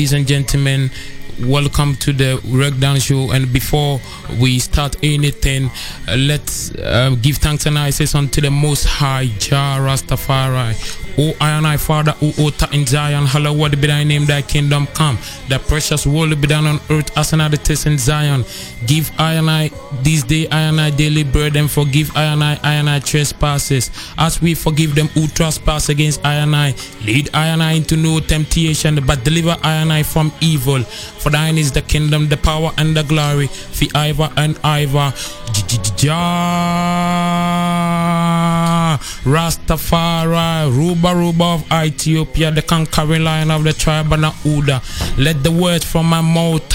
Ladies and gentlemen, welcome to the Breakdown Show. And before we start anything, uh, let's uh, give thanks and praises unto the Most High Jah Rastafari. O I, Father, O Ota in Zion, hallowed be thy name, thy kingdom come. Thy precious will be done on earth as an it is in Zion. Give I and I this day, I and I daily bread, and forgive I and I, I and I trespasses, as we forgive them who trespass against I and I. Lead I and I into no temptation, but deliver I and I from evil. For thine is the kingdom, the power, and the glory, for ever and ever. Jah Rastafari, Ruba Ruba of Ethiopia, the conquering lion of the tribe of Judah. Let the words from my mouth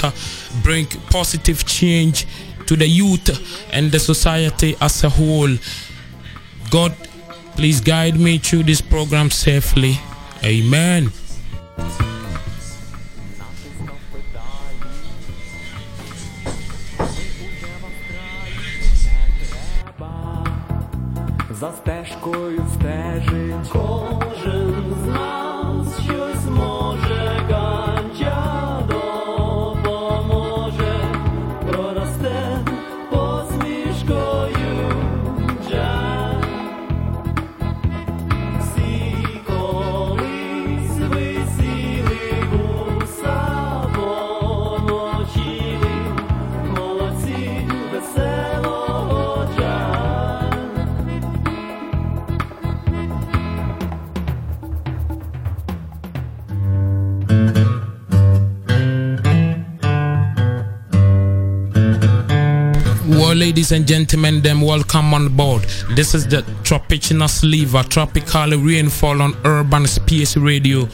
bring positive change to the youth and the society as a whole. God, please guide me through this program safely. Amen За стежкою стежить Ladies and gentlemen, them welcome on board. This is the Tropical Sliver, Tropical Rainfall on Urban Space Radio.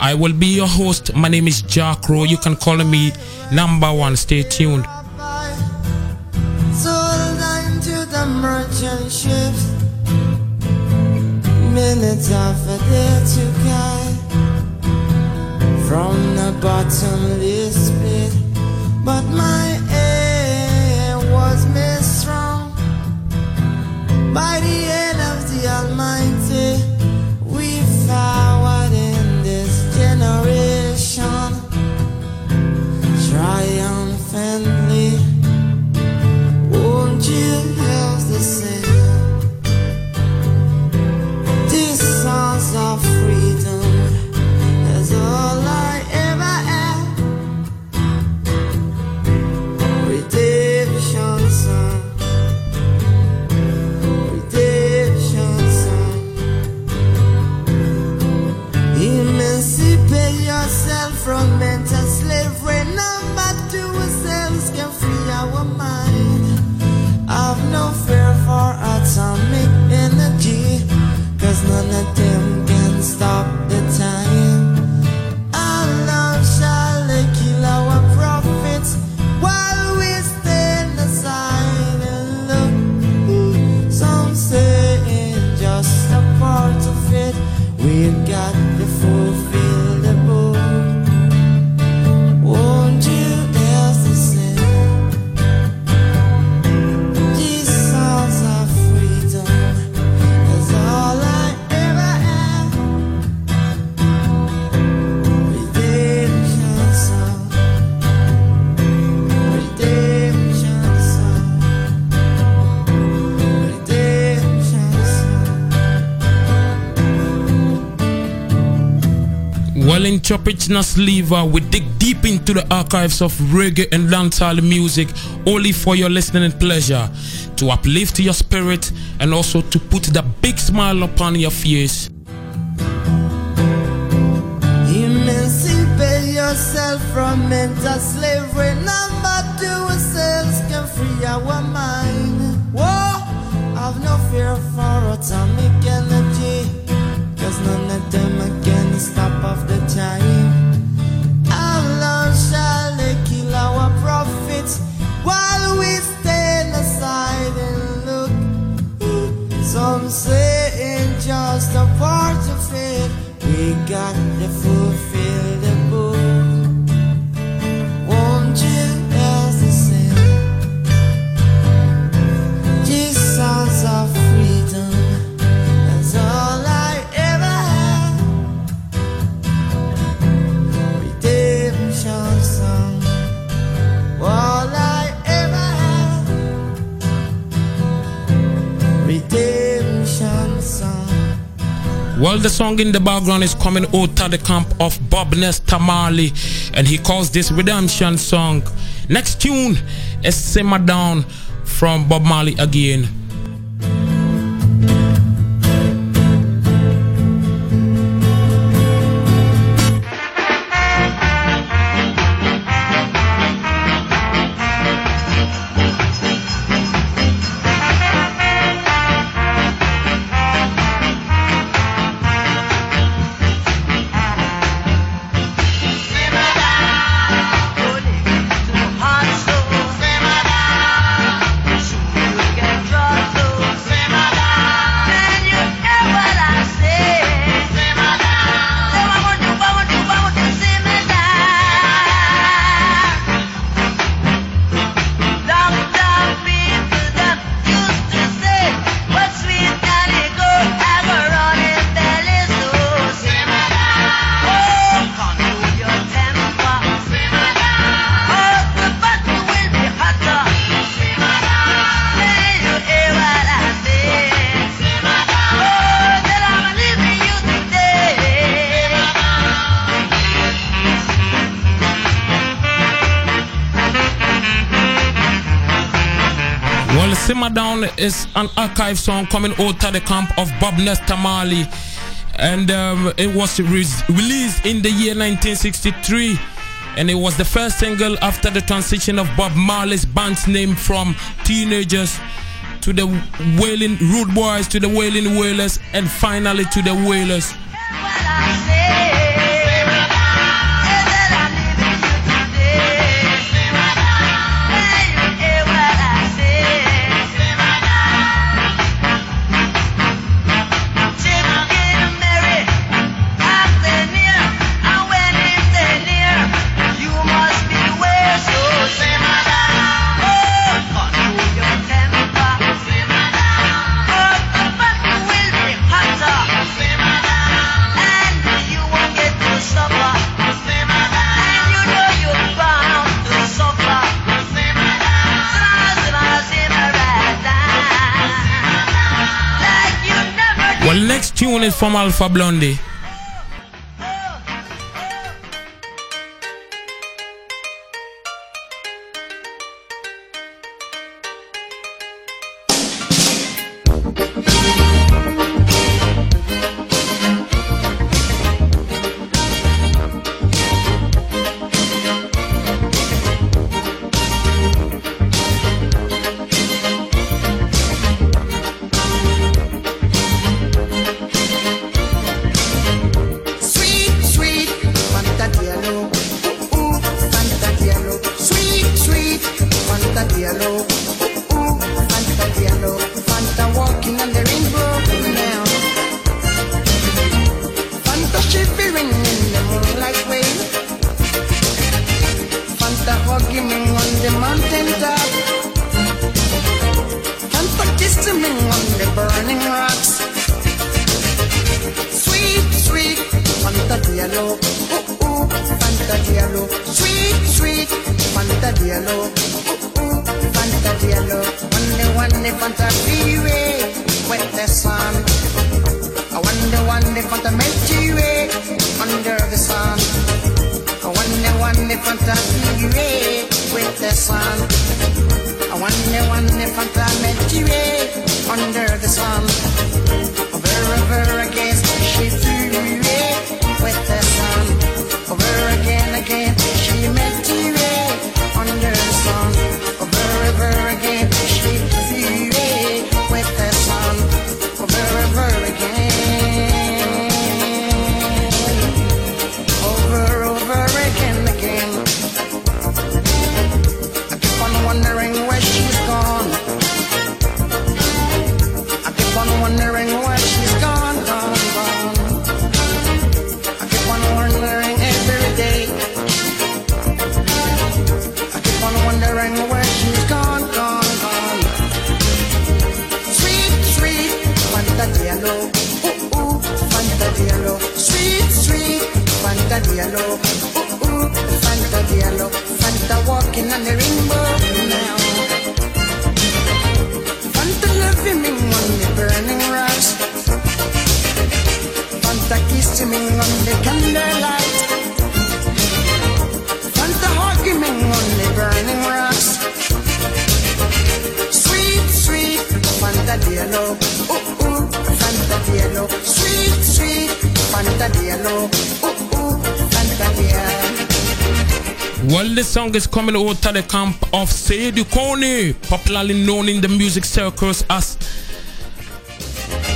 I will be your host. My name is JahKrow. You can call me number one. Stay tuned. Sold into the merchant ships. Minutes to from the bottomless pit. But my by Tropical Sliver, we dig deep into the archives of reggae and dancehall music only for your listening pleasure, to uplift your spirit and also to put the big smile upon your face. Emancipate ourselves from mental slavery. Number two, ourselves can free our mind. Whoa, have no fear for atomic energy. Cause none of them stop off the time. How long shall they kill our prophets while we stand aside and look? Some say it's just a part of it. We got Well, the song in the background is coming out of the camp of Bob Nesta Marley, and he calls this Redemption song. Next tune is Simmer Down from Bob Marley again. Down is an archive song coming out of the camp of Bob Nesta Marley. And um, it was re- released in the year 1963. And it was the first single after the transition of Bob Marley's band's name from Teenagers to the Wailing Rude Boys to the Wailing Wailers and finally to the Wailers. Next tune is from Alpha Blondy. Wonder, wonder, Well, this song is coming out of the camp of Seydou Kone, popularly known in the music circles as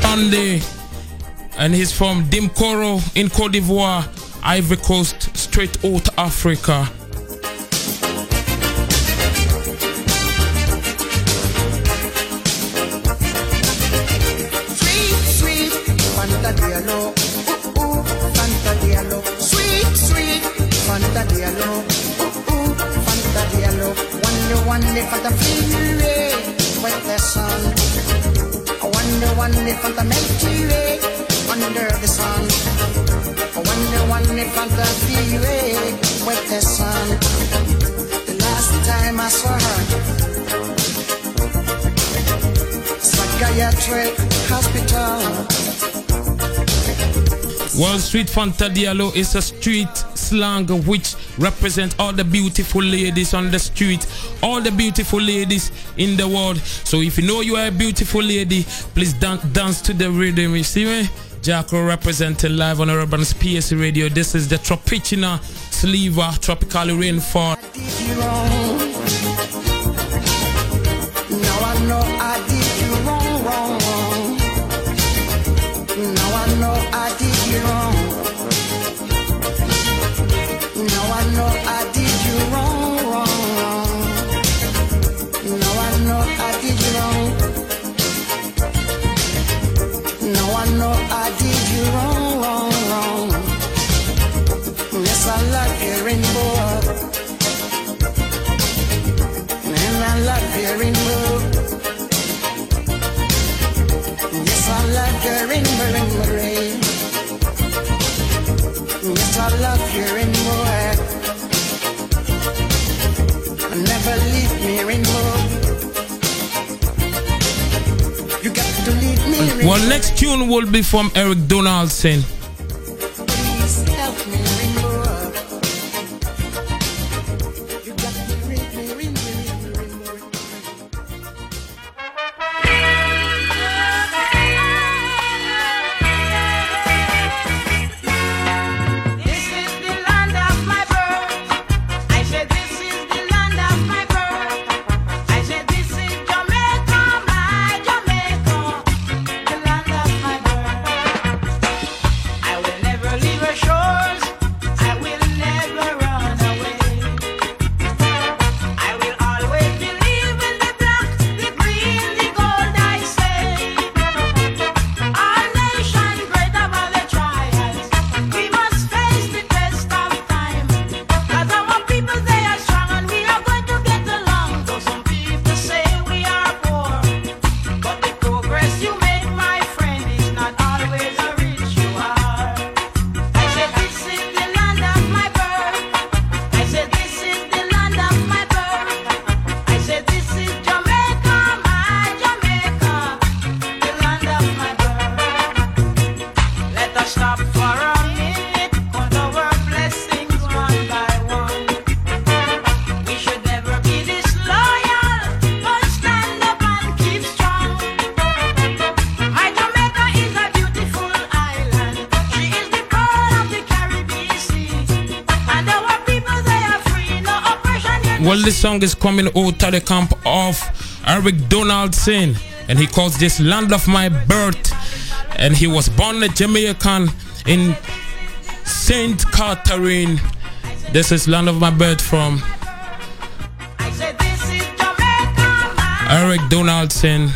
Tande, and he's from Dimbokro in Cote d'Ivoire, Ivory Coast, straight out Africa. with the sun. The last time I saw her, psychiatric hospital. Wall Street Fanta Diallo is a street slang which represents all the beautiful ladies on the street, all the beautiful ladies in the world. So if you know you are a beautiful lady, please dan- dance to the rhythm. You see me? JahKrow representing live on Urban Space Radio. This is the Tropicina Sliver Tropical Rainfall The next tune will be from Eric Donaldson. Well, this song is coming out of the camp of Eric Donaldson, and he calls this Land of My Birth. And he was born a Jamaican in St. Catherine. This is Land of My Birth from Eric Donaldson.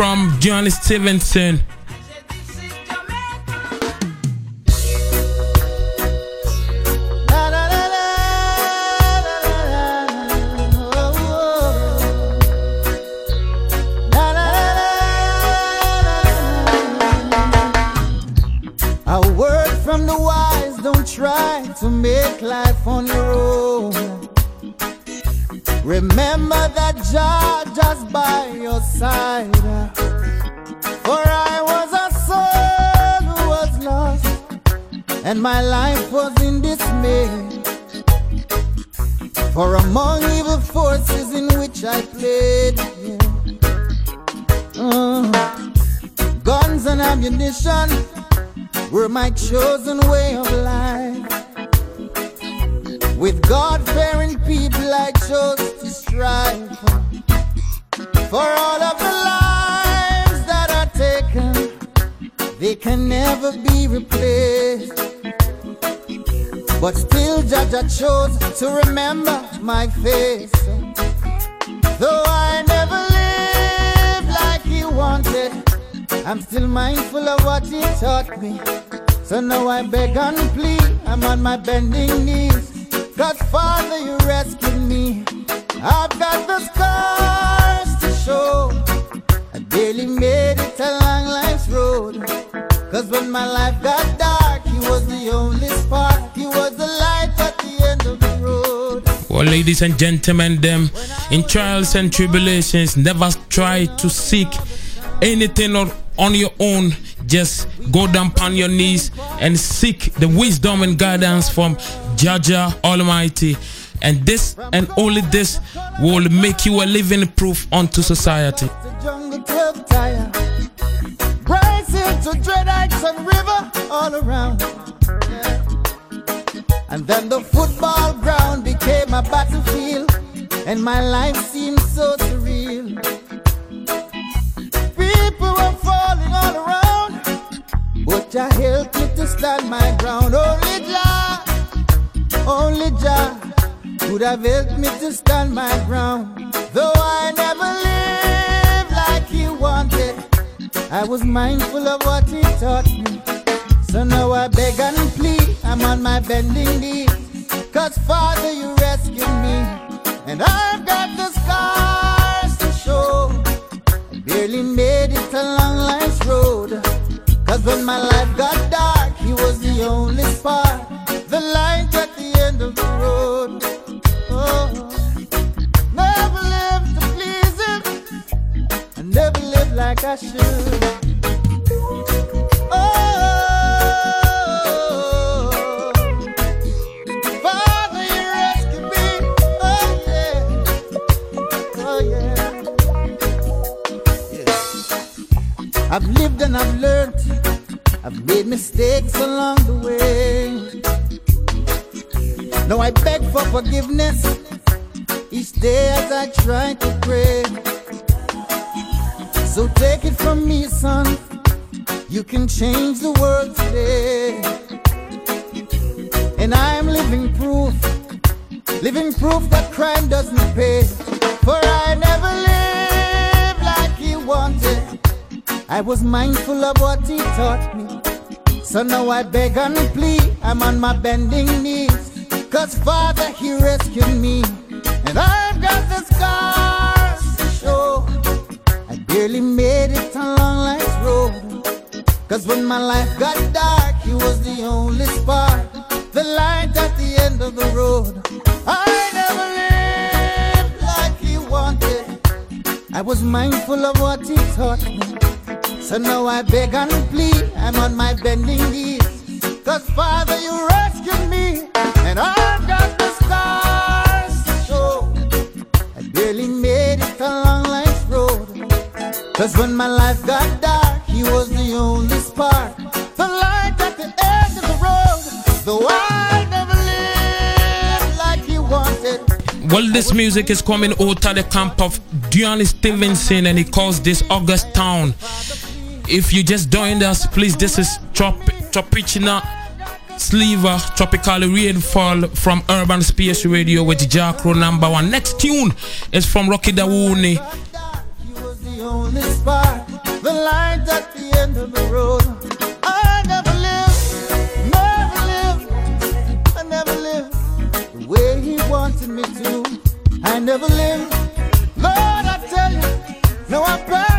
From Duane Stephenson. With God fearing people, I chose to strive for all of the lives that are taken. They can never be replaced. But still, Judge, I chose to remember my face. Though I never lived like he wanted, I'm still mindful of what he taught me. So now I beg and plead, I'm on my bending knees. God, Father, you rescued me. I've got the scars to show. I barely made it along life's road. Cause when my life got dark, he was the only spark. He was the light at the end of the road. Well, ladies and gentlemen, them in trials and tribulations, never try to seek anything or on your own. Just go down upon your knees and seek the wisdom and guidance from Jah Jah Almighty. And this and only this will make you a living proof unto society. And then the football ground became a battlefield, and my life seemed so surreal. People were falling all around, but Jah helped me to stand my ground. Only Jah, only Jah could have helped me to stand my ground. Though I never lived like He wanted, I was mindful of what He taught me. So now I beg and plead, I'm on my bending knees. Cause Father, you rescued me, and I've got the scars to show. I barely made it along life's road. Cause when my life got dark, he was the only spark, the light at the of the road. Oh, never lived to please him, I never lived like I should. I've lived and I've learned. I've made mistakes along the way. Now I beg for forgiveness each day as I try to pray. So take it from me, son. You can change the world today. And I'm living proof, living proof that crime doesn't pay. For I never lived like he wanted. I was mindful of what he taught me. So now I beg and plead, I'm on my bending knees. Cause Father, He rescued me. And I've got the scars to show. I barely made it along life's road. Cause when my life got dark, He was the only spark. The light at the end of the road. I never lived like He wanted. I was mindful of what He taught me. So now I beg and plead, I'm on my bending knees. Cause Father, you rescued me, and I've got the scars. I barely made it along life's road. Cause when my life got dark, He was the only spark. The light at the end of the road. Though I never lived like He wanted. Well, this music is coming out of the camp of Duane Stephenson and he calls this August Town. If you just joined us, please, this is Trop Tropichina Sleeve, Tropical Rainfall from Urban Space Radio with JahKrow number one. Next tune is from Rocky Dawuni. I never lived, Lord, I tell you, no, I pray.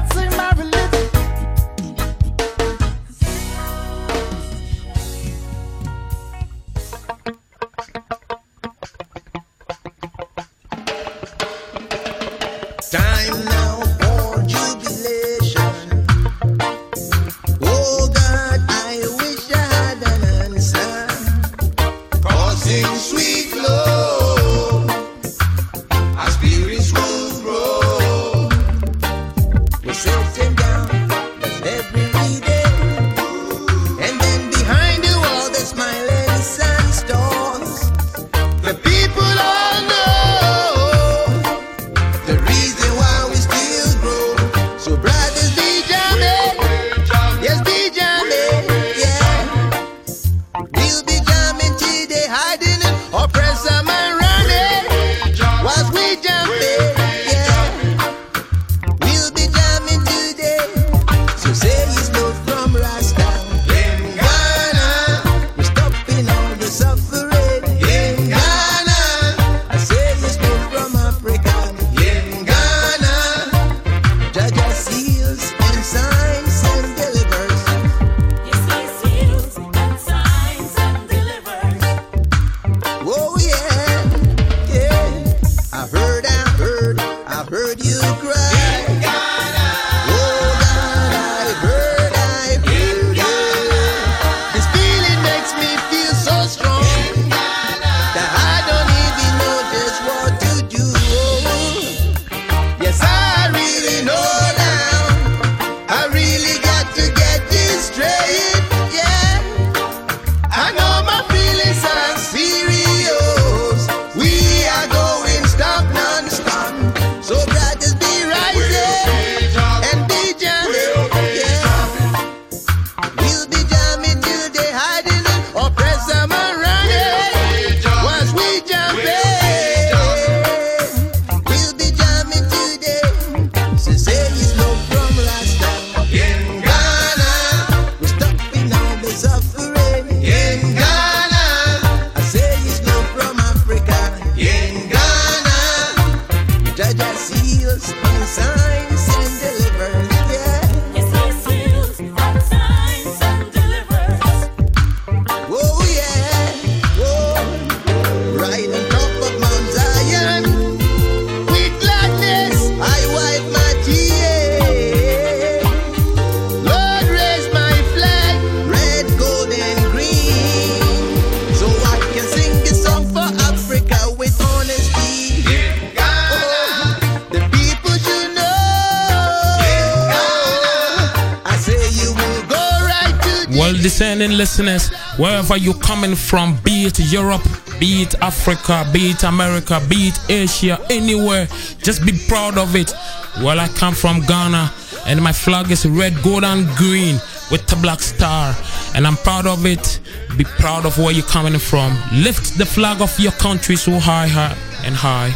discerning listeners, wherever you're coming from, be it Europe, be it Africa, be it America, be it Asia, anywhere, just be proud of it. Well, I come from Ghana, and my flag is red, gold, and green with the black star, and I'm proud of it. Be proud of where you're coming from. Lift the flag of your country so high, high, and high.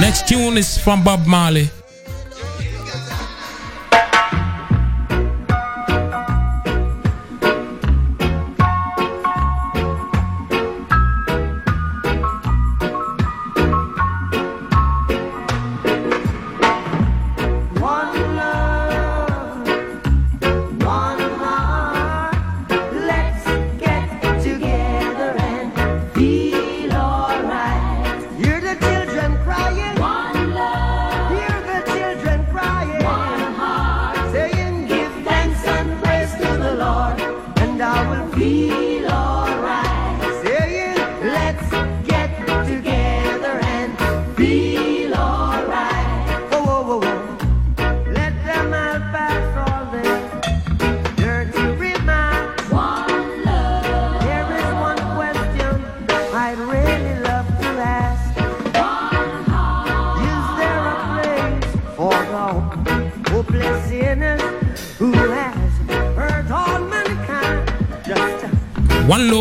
Next tune is from Bob Marley.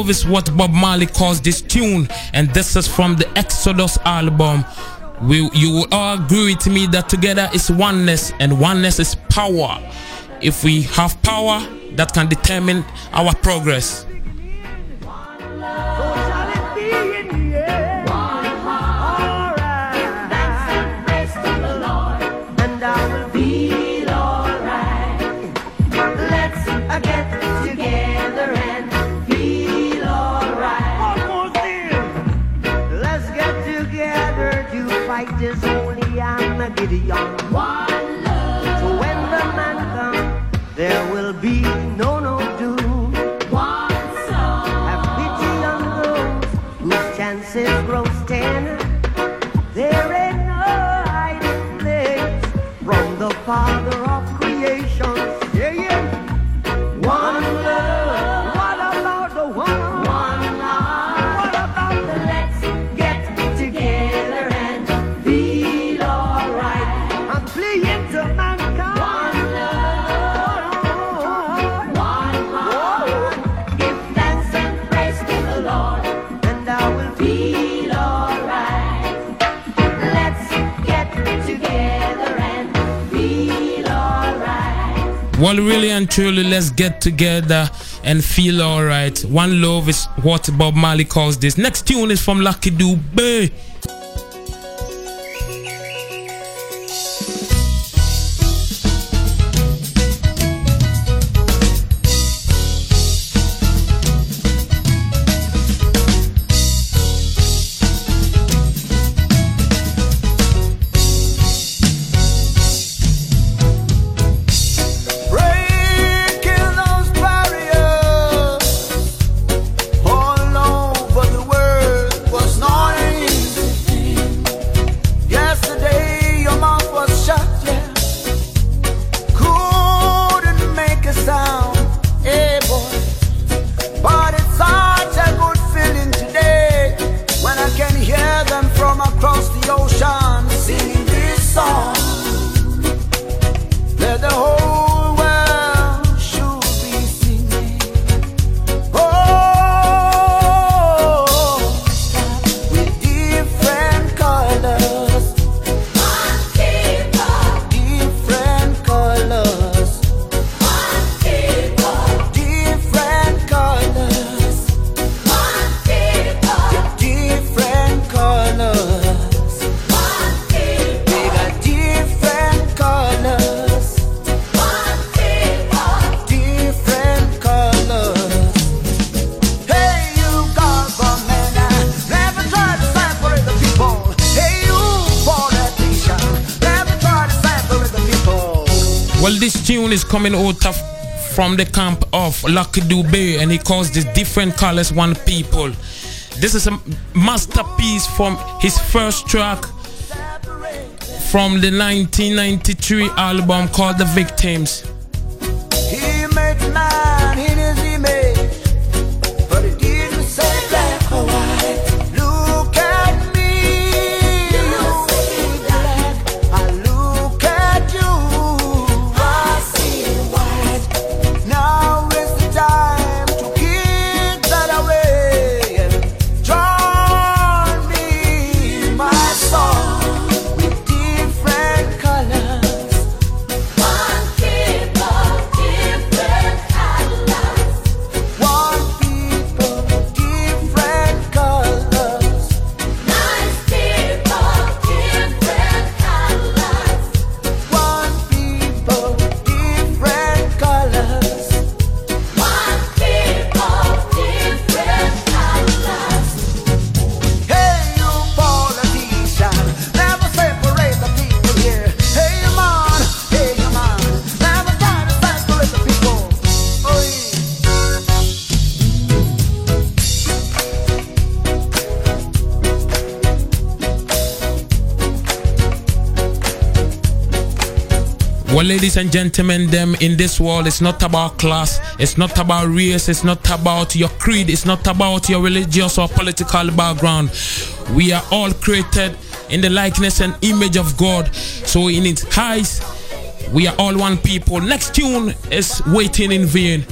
is what Bob Marley calls this tune, and this is from the Exodus album. We, you will all agree with me that together is oneness, and oneness is power. If we have power, that can determine our progress. The Father of creation. Well, really and truly, let's get together and feel alright. One love is what Bob Marley calls this. Next tune is from Lucky Dube. Is coming out of from the camp of Lucky Dube, and he calls this different colors, one people. This is a masterpiece from his first track from the 1993 album called The Victims. Well, ladies and gentlemen, them in this world, it's not about class, it's not about race, it's not about your creed, it's not about your religious or political background. We are all created in the likeness and image of God. So, in its highs, we are all one people. Next tune is Waiting in Vain.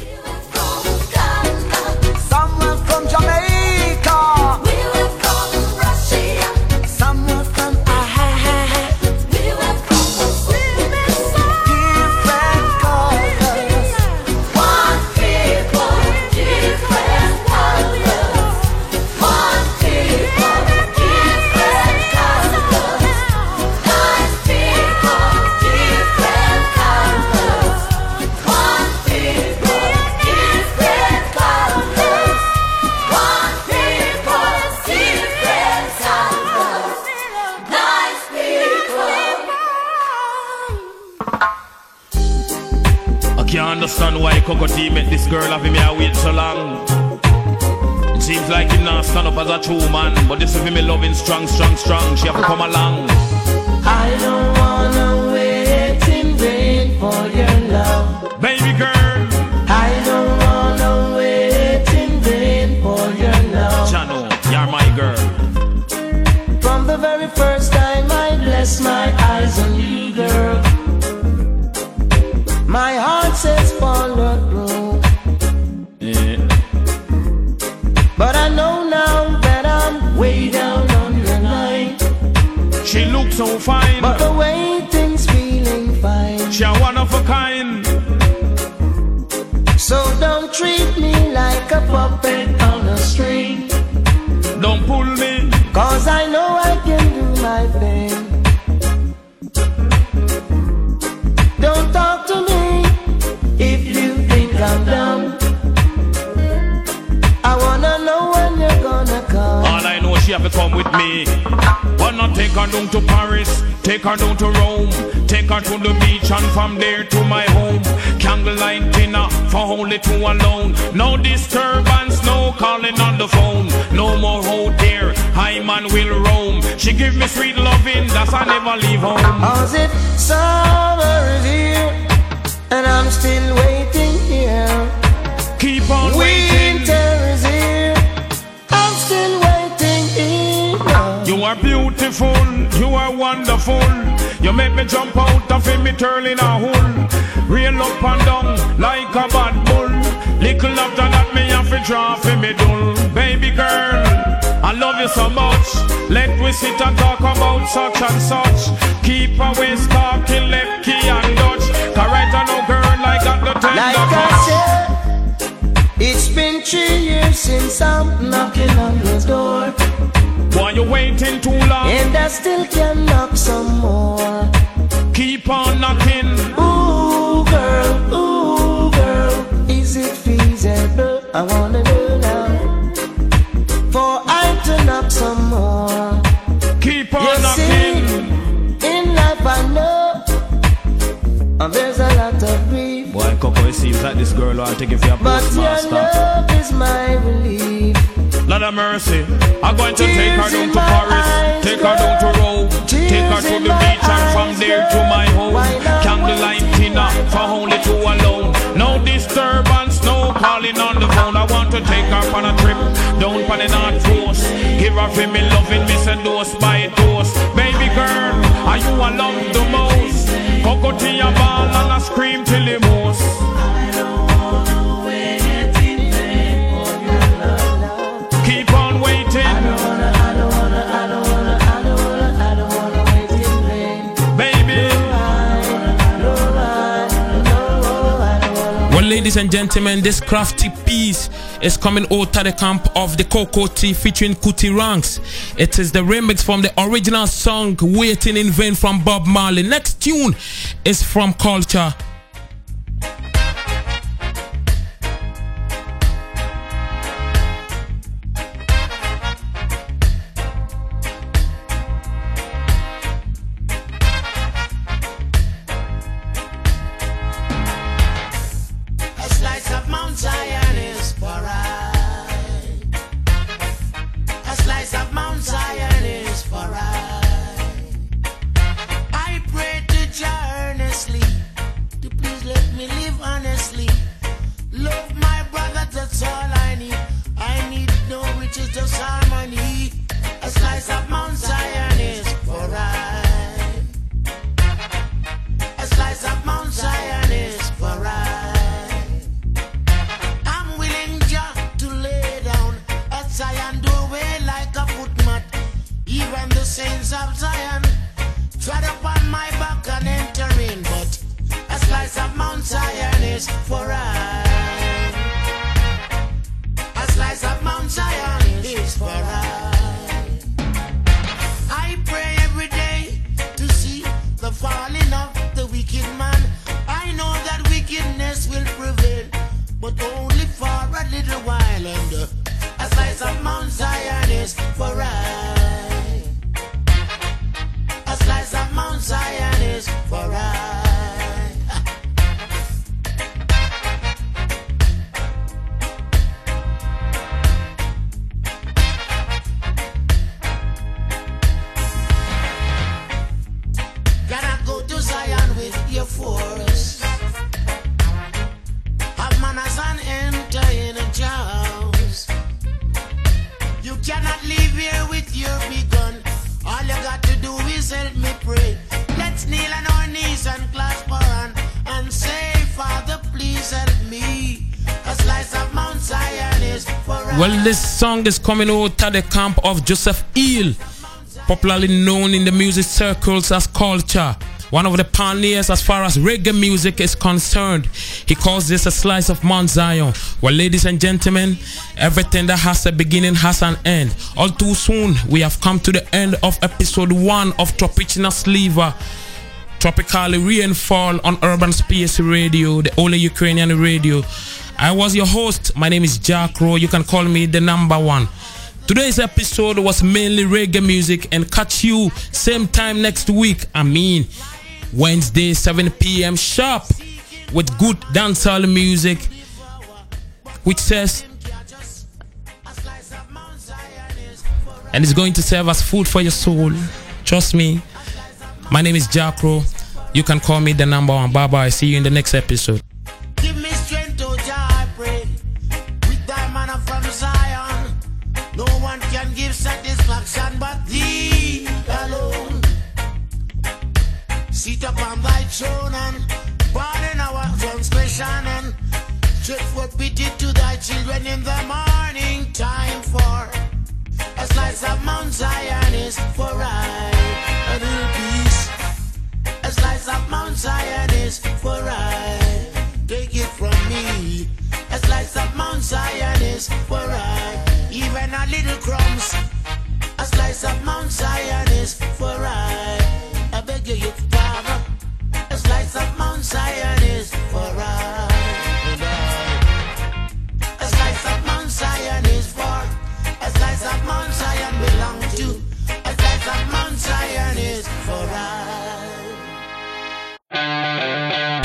As a true man, but this is me loving strong, strong, strong. She have to come along. From there to my home. Candlelight dinner for only two alone. No disturbance, no calling on the phone. No more out there, I man will roam. She give me sweet loving, that's I never leave home. Cause it summer is here, and I'm still waiting here. Keep on waiting. Winter is here, I'm still waiting here. You are beautiful, you are wonderful. You make me jump out of him, me turning a hole. Rail up and down like a bad bull. Little after that, me have to draw for me dull. Baby girl, I love you so much. Let we sit and talk about such and such. Keep away talking left key and Dutch. Cause right I know girl, I got the tender Like I said, it's been three years since I'm knocking on your door. Why you waiting too long? And I still can knock some more. Keep on knocking. Ooh, girl, ooh, girl, is it feasible? I wanna know now. For I to knock some more. Keep on You knocking. see, in life I know uh, there's a lot of grief. Boy, Coco, it seems like this girl want to take it for your But your love is my relief. Lord of mercy, I'm going to take her down to Paris, take her down to Rome, take her to the beach, and from there to my home. Candlelight dinner for only two alone. No disturbance, no calling on the phone. I want to take her on a trip down on the North Coast. Give her for me loving, miss a dose by dose. Baby girl, are you I love the most? Coco to your ball and I scream till the most. Ladies and gentlemen, this crafty piece is coming out of the camp of the Cocoa Tea featuring Cutty Ranks. It is the remix from the original song Waiting in Vain from Bob Marley. Next tune is from Culture. Well, this song is coming out of the camp of Joseph Hill, popularly known in the music circles as Culture. One of the pioneers as far as reggae music is concerned. He calls this a slice of Mount Zion. Well, ladies and gentlemen, everything that has a beginning has an end. All too soon, we have come to the end of episode one of Tropicina Sliver. Tropically Rainfall on Urban Space Radio, the only Ukrainian radio. I was your host. My name is JahKrow. You can call me the number one. Today's episode was mainly reggae music and catch you same time next week. I mean, Wednesday 7 p.m. sharp with good dancehall music, which says, and it's going to serve as food for your soul. Trust me. My name is JahKrow. You can call me the number one. Bye bye. See you in the next episode. Thy in the morning time. For a slice of Mount Zion is for I, a little peace. A slice of Mount Zion is for I. Take it from me. A slice of Mount Zion is for I. Even a little crumbs. A slice of Mount Zion is for I. I beg you, you father. A slice of Mount Zion is